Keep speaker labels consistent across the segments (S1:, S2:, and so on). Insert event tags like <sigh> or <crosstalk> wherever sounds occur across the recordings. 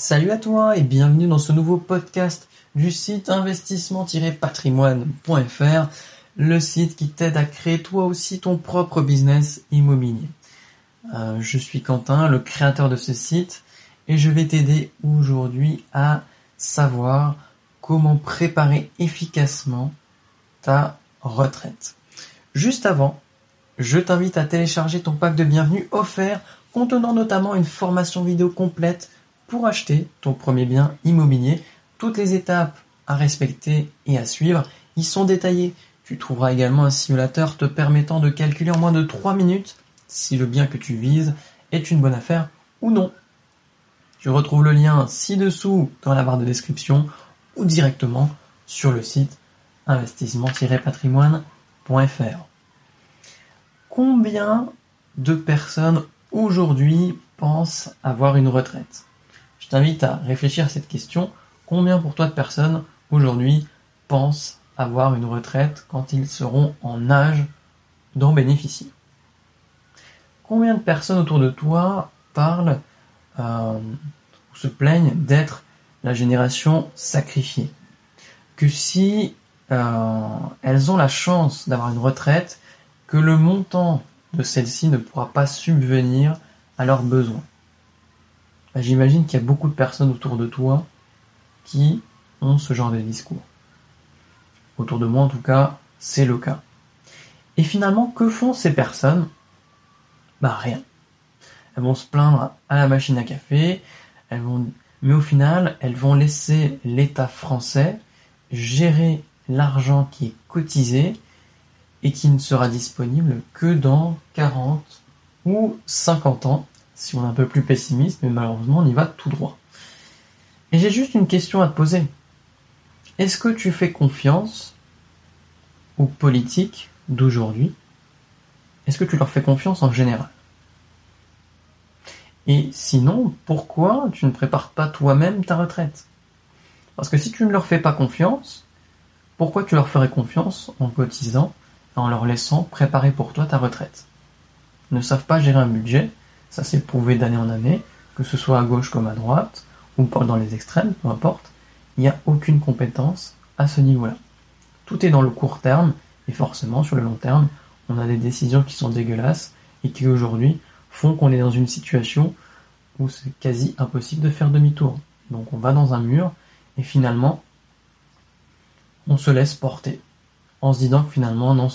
S1: Salut à toi et bienvenue dans ce nouveau podcast du site investissement-patrimoine.fr, le site qui t'aide à créer toi aussi ton propre business immobilier. Euh, je suis Quentin, le créateur de ce site, et je vais t'aider aujourd'hui à savoir comment préparer efficacement ta retraite. Juste avant, je t'invite à télécharger ton pack de bienvenue offert contenant notamment une formation vidéo complète pour acheter ton premier bien immobilier. Toutes les étapes à respecter et à suivre y sont détaillées. Tu trouveras également un simulateur te permettant de calculer en moins de 3 minutes si le bien que tu vises est une bonne affaire ou non. Tu retrouves le lien ci-dessous dans la barre de description ou directement sur le site investissement-patrimoine.fr. Combien de personnes aujourd'hui pensent avoir une retraite? Je t'invite à réfléchir à cette question. Combien pour toi de personnes aujourd'hui pensent avoir une retraite quand ils seront en âge d'en bénéficier? Combien de personnes autour de toi parlent euh, ou se plaignent d'être la génération sacrifiée? Que si euh, elles ont la chance d'avoir une retraite, que le montant de celle-ci ne pourra pas subvenir à leurs besoins. Bah, j'imagine qu'il y a beaucoup de personnes autour de toi qui ont ce genre de discours. Autour de moi, en tout cas, c'est le cas. Et finalement, que font ces personnes? Bah rien. Elles vont se plaindre à la machine à café, elles vont... mais au final, elles vont laisser l'État français gérer l'argent qui est cotisé et qui ne sera disponible que dans 40 ou 50 ans si on est un peu plus pessimiste, mais malheureusement on y va tout droit. Et j'ai juste une question à te poser. Est-ce que tu fais confiance aux politiques d'aujourd'hui? Est-ce que tu leur fais confiance en général? Et sinon, pourquoi tu ne prépares pas toi-même ta retraite? Parce que si tu ne leur fais pas confiance, pourquoi tu leur ferais confiance en cotisant et en leur laissant préparer pour toi ta retraite? Ils ne savent pas gérer un budget, ça s'est prouvé d'année en année, que ce soit à gauche comme à droite, ou dans les extrêmes, peu importe, il n'y a aucune compétence à ce niveau-là. Tout est dans le court terme, et forcément, sur le long terme, on a des décisions qui sont dégueulasses, et qui aujourd'hui font qu'on est dans une situation où c'est quasi impossible de faire demi-tour. Donc on va dans un mur, et finalement, on se laisse porter, en se disant que finalement, non,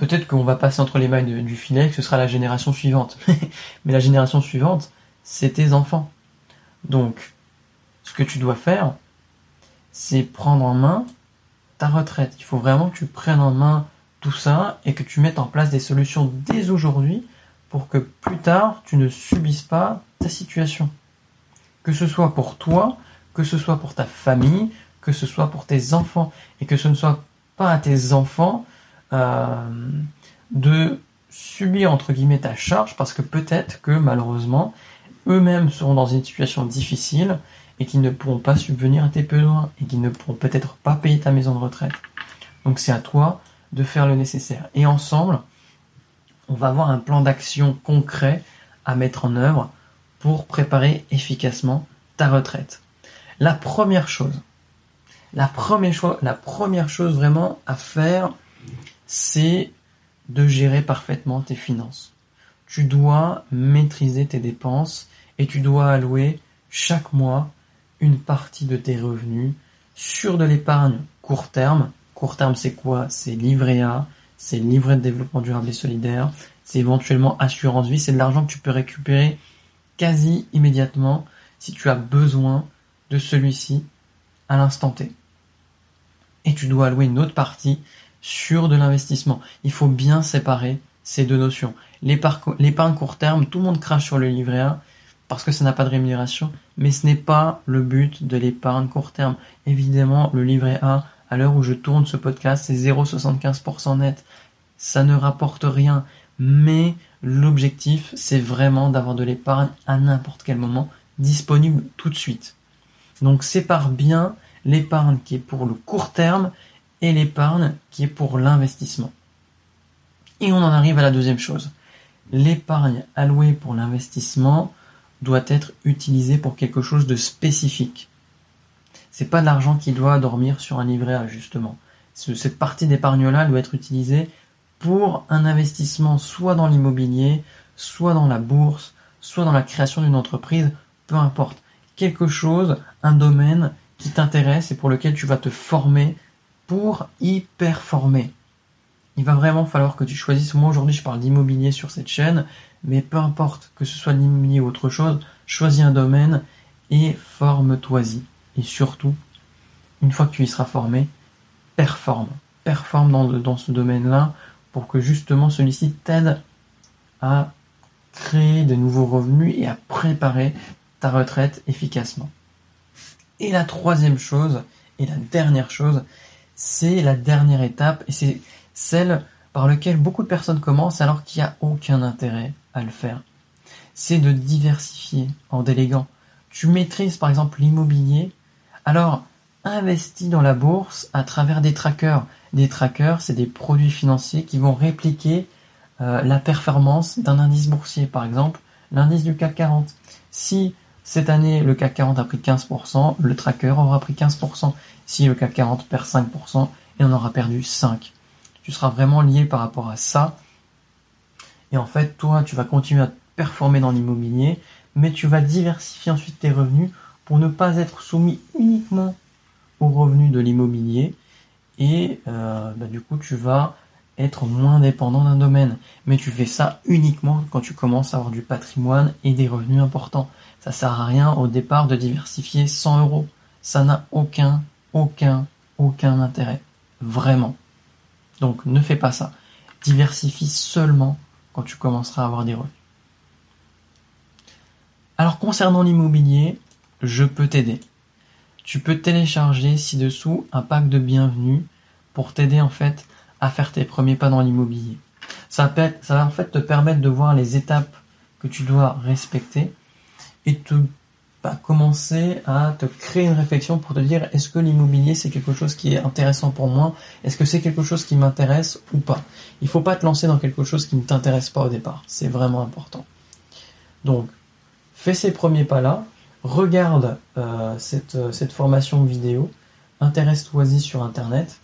S1: Peut-être qu'on va passer entre les mailles du filet et que ce sera la génération suivante. <laughs> Mais la génération suivante, c'est tes enfants. Donc, ce que tu dois faire, c'est prendre en main ta retraite. Il faut vraiment que tu prennes en main tout ça et que tu mettes en place des solutions dès aujourd'hui pour que plus tard, tu ne subisses pas ta situation. Que ce soit pour toi, que ce soit pour ta famille, que ce soit pour tes enfants et que ce ne soit pas à tes enfants de subir entre guillemets ta charge parce que peut-être que malheureusement eux-mêmes seront dans une situation difficile et qu'ils ne pourront pas subvenir à tes besoins et qu'ils ne pourront peut-être pas payer ta maison de retraite. Donc c'est à toi de faire le nécessaire. Et ensemble, on va avoir un plan d'action concret à mettre en œuvre pour préparer efficacement ta retraite. La première chose, la première, la première chose vraiment à faire, c'est de gérer parfaitement tes finances. Tu dois maîtriser tes dépenses et tu dois allouer chaque mois une partie de tes revenus sur de l'épargne court terme. Court terme, c'est quoi? C'est livret A, c'est livret de développement durable et solidaire, c'est éventuellement assurance vie, c'est de l'argent que tu peux récupérer quasi immédiatement si tu as besoin de celui-ci à l'instant T. Et tu dois allouer une autre partie sur de l'investissement. Il faut bien séparer ces deux notions. L'épargne court terme, tout le monde crache sur le livret A parce que ça n'a pas de rémunération, mais ce n'est pas le but de l'épargne court terme. Évidemment, le livret A, à l'heure où je tourne ce podcast, c'est 0,75% net. Ça ne rapporte rien, mais l'objectif, c'est vraiment d'avoir de l'épargne à n'importe quel moment, disponible tout de suite. Donc sépare bien l'épargne qui est pour le court terme et l'épargne qui est pour l'investissement. Et on en arrive à la deuxième chose. L'épargne allouée pour l'investissement, doit être utilisé pour quelque chose de spécifique. C'est pas de l'argent qui doit dormir sur un livret à justement. Cette partie d'épargne-là doit être utilisée pour un investissement soit dans l'immobilier, soit dans la bourse, soit dans la création d'une entreprise, peu importe. Quelque chose, un domaine qui t'intéresse et pour lequel tu vas te former pour y performer. Il va vraiment falloir que tu choisisses. Moi aujourd'hui je parle d'immobilier sur cette chaîne, mais peu importe que ce soit l'immobilier ou autre chose, choisis un domaine et forme-toi-y. Et surtout, une fois que tu y seras formé, performe. Performe dans, dans ce domaine-là pour que justement celui-ci t'aide à créer de nouveaux revenus et à préparer ta retraite efficacement. Et la troisième chose, et la dernière chose, c'est la dernière étape, et c'est celle par laquelle beaucoup de personnes commencent alors qu'il n'y a aucun intérêt à le faire. C'est de diversifier en déléguant. Tu maîtrises par exemple l'immobilier, alors investis dans la bourse à travers des trackers. Des trackers, c'est des produits financiers qui vont répliquer euh, la performance d'un indice boursier, par exemple l'indice du CAC 40. Si cette année le CAC 40 a pris 15%, le tracker aura pris 15%. Si le CAC 40 perd 5%, il en aura perdu 5. Tu seras vraiment lié par rapport à ça. Et en fait, toi, tu vas continuer à performer dans l'immobilier, mais tu vas diversifier ensuite tes revenus pour ne pas être soumis uniquement aux revenus de l'immobilier. Et euh, bah, du coup, tu vas être moins dépendant d'un domaine. Mais tu fais ça uniquement quand tu commences à avoir du patrimoine et des revenus importants. Ça sert à rien au départ de diversifier 100 euros. Ça n'a aucun, aucun, aucun intérêt. Vraiment. Donc ne fais pas ça. Diversifie seulement quand tu commenceras à avoir des revenus. Alors concernant l'immobilier, je peux t'aider. Tu peux télécharger ci-dessous un pack de bienvenue pour t'aider en fait à faire tes premiers pas dans l'immobilier. Ça, ça va en fait te permettre de voir les étapes que tu dois respecter et te commencer à te créer une réflexion pour te dire est-ce que l'immobilier c'est quelque chose qui est intéressant pour moi? Est-ce que c'est quelque chose qui m'intéresse ou pas? Il faut pas te lancer dans quelque chose qui ne t'intéresse pas au départ. C'est vraiment important. Donc, fais ces premiers pas là, regarde euh, cette, euh, cette formation vidéo, intéresse-toi-y sur internet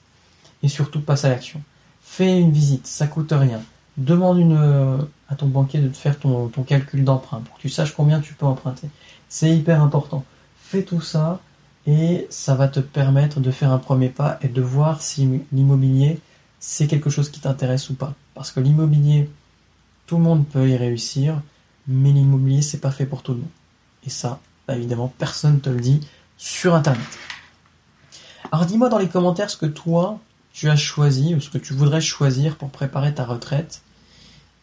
S1: et surtout passe à l'action. Fais une visite, ça coûte rien. Demande euh, à ton banquier de te faire ton, calcul d'emprunt pour que tu saches combien tu peux emprunter. C'est hyper important. Fais tout ça et ça va te permettre de faire un premier pas et de voir si l'immobilier c'est quelque chose qui t'intéresse ou pas. Parce que l'immobilier, tout le monde peut y réussir, mais l'immobilier c'est pas fait pour tout le monde. Et ça, bah, évidemment, personne te le dit sur internet. Alors dis-moi dans les commentaires ce que toi tu as choisi ou ce que tu voudrais choisir pour préparer ta retraite.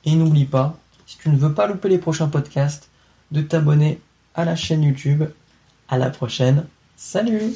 S1: Et n'oublie pas, si tu ne veux pas louper les prochains podcasts, de t'abonner à la chaîne YouTube. À la prochaine. Salut